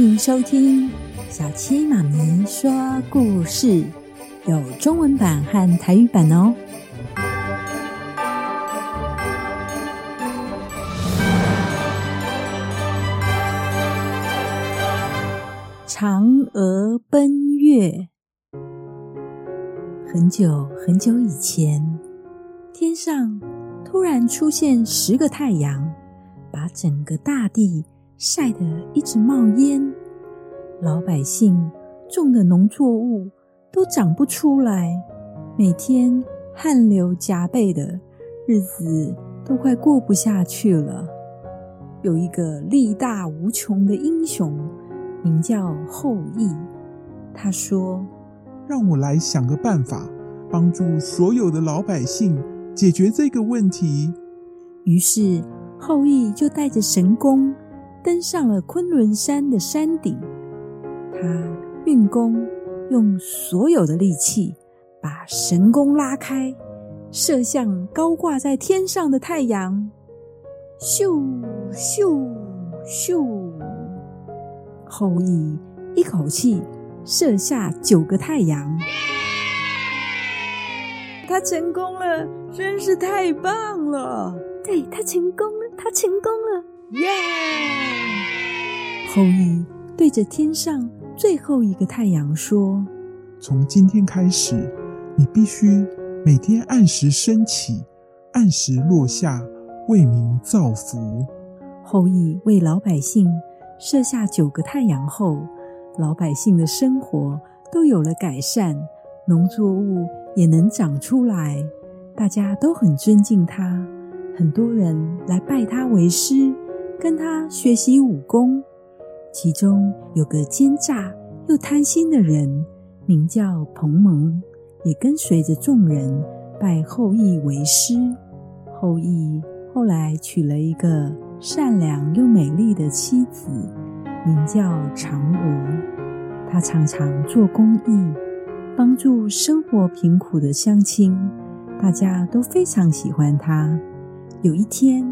欢迎收听小七妈咪说故事，有中文版和台语版哦。嫦娥奔月。很久很久以前，天上突然出现十个太阳，把整个大地晒得一直冒烟。老百姓种的农作物都长不出来，每天汗流浃背的日子都快过不下去了。有一个力大无穷的英雄，名叫后羿。他说。让我来想个办法，帮助所有的老百姓解决这个问题。于是后羿就带着神弓登上了昆仑山的山顶。他运功，用所有的力气把神弓拉开，射向高挂在天上的太阳。咻咻咻！后羿一口气。射下九个太阳，他成功了，真是太棒了！对，他成功了，他成功了，耶！后羿对着天上最后一个太阳说：“从今天开始，你必须每天按时升起，按时落下，为民造福。”后羿为老百姓设下九个太阳后。老百姓的生活都有了改善，农作物也能长出来，大家都很尊敬他，很多人来拜他为师，跟他学习武功。其中有个奸诈又贪心的人，名叫彭蒙，也跟随着众人拜后羿为师。后羿后来娶了一个善良又美丽的妻子。名叫嫦娥，她常常做公益，帮助生活贫苦的乡亲，大家都非常喜欢她。有一天，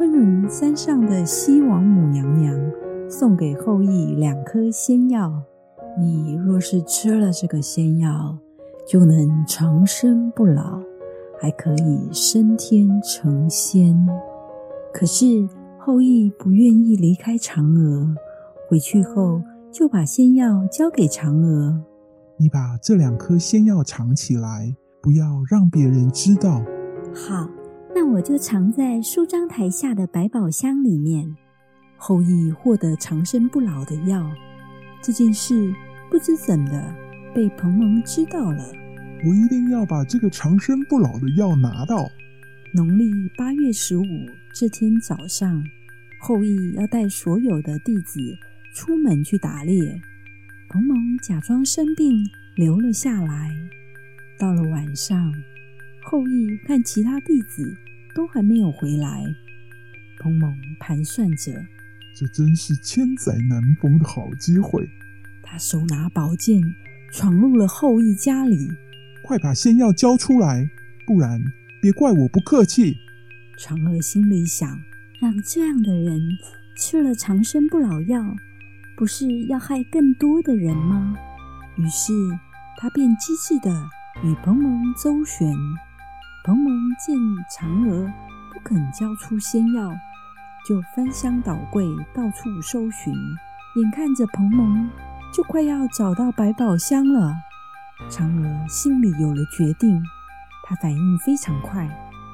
昆仑山上的西王母娘娘送给后羿两颗仙药，你若是吃了这个仙药，就能长生不老，还可以升天成仙。可是后羿不愿意离开嫦娥。回去后，就把仙药交给嫦娥。你把这两颗仙药藏起来，不要让别人知道。好，那我就藏在梳妆台下的百宝箱里面。后羿获得长生不老的药，这件事不知怎的被彭蒙知道了。我一定要把这个长生不老的药拿到。农历八月十五这天早上，后羿要带所有的弟子。出门去打猎，彭蒙假装生病留了下来。到了晚上，后羿看其他弟子都还没有回来，彭蒙盘算着，这真是千载难逢的好机会。他手拿宝剑闯入了后羿家里，快把仙药交出来，不然别怪我不客气。嫦娥心里想，让这样的人吃了长生不老药。不是要害更多的人吗？于是他便机智地与彭蒙周旋。彭蒙见嫦娥不肯交出仙药，就翻箱倒柜，到处搜寻。眼看着彭蒙就快要找到百宝箱了，嫦娥心里有了决定。她反应非常快，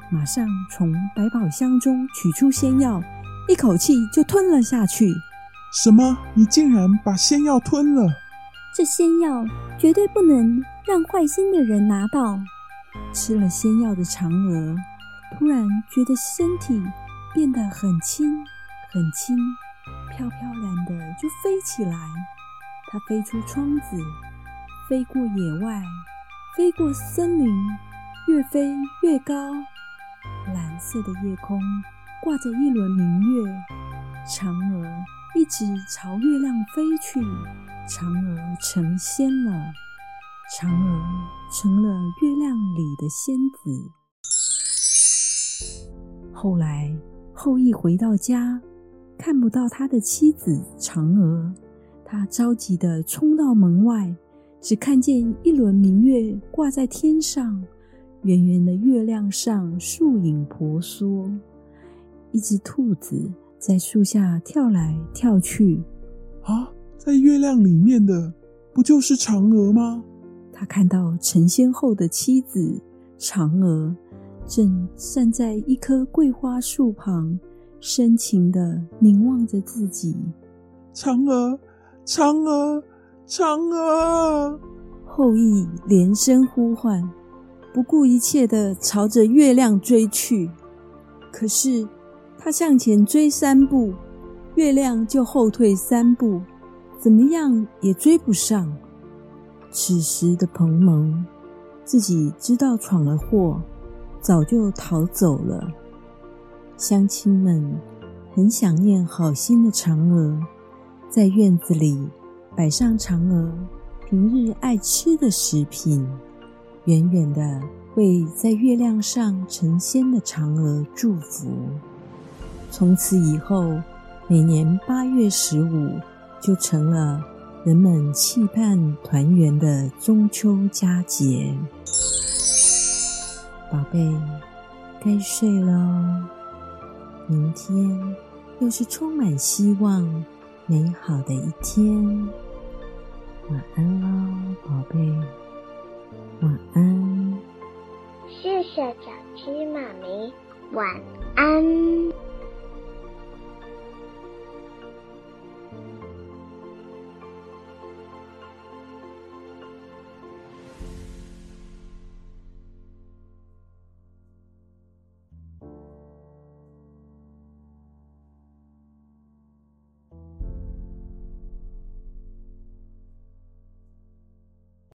马上从百宝箱中取出仙药，一口气就吞了下去。什么？你竟然把仙药吞了？这仙药绝对不能让坏心的人拿到。吃了仙药的嫦娥突然觉得身体变得很轻很轻，飘飘然的就飞起来。它飞出窗子，飞过野外，飞过森林，越飞越高。蓝色的夜空挂着一轮明月，嫦娥。一直朝月亮飞去，嫦娥成仙了。嫦娥成了月亮里的仙子。后来，后羿回到家，看不到他的妻子嫦娥，他着急地冲到门外，只看见一轮明月挂在天上，圆圆的月亮上树影婆娑，一只兔子在树下跳来跳去。啊，在月亮里面的不就是嫦娥吗？他看到成仙后的妻子嫦娥，正站在一棵桂花树旁，深情地凝望着自己。嫦娥。嫦娥，嫦娥！后羿连声呼唤，不顾一切地朝着月亮追去。可是他向前追三步，月亮就后退三步，怎么样也追不上。此时的彭蒙自己知道闯了祸，早就逃走了。乡亲们很想念好心的嫦娥。在院子里摆上嫦娥平日爱吃的食品，远远的为在月亮上成仙的嫦娥祝福。从此以后，每年八月十五就成了人们期盼团圆的中秋佳节。宝贝，该睡了，明天又是充满希望。美好的一天，晚安喽，宝贝，晚安。谢谢小鸡妈咪，晚安。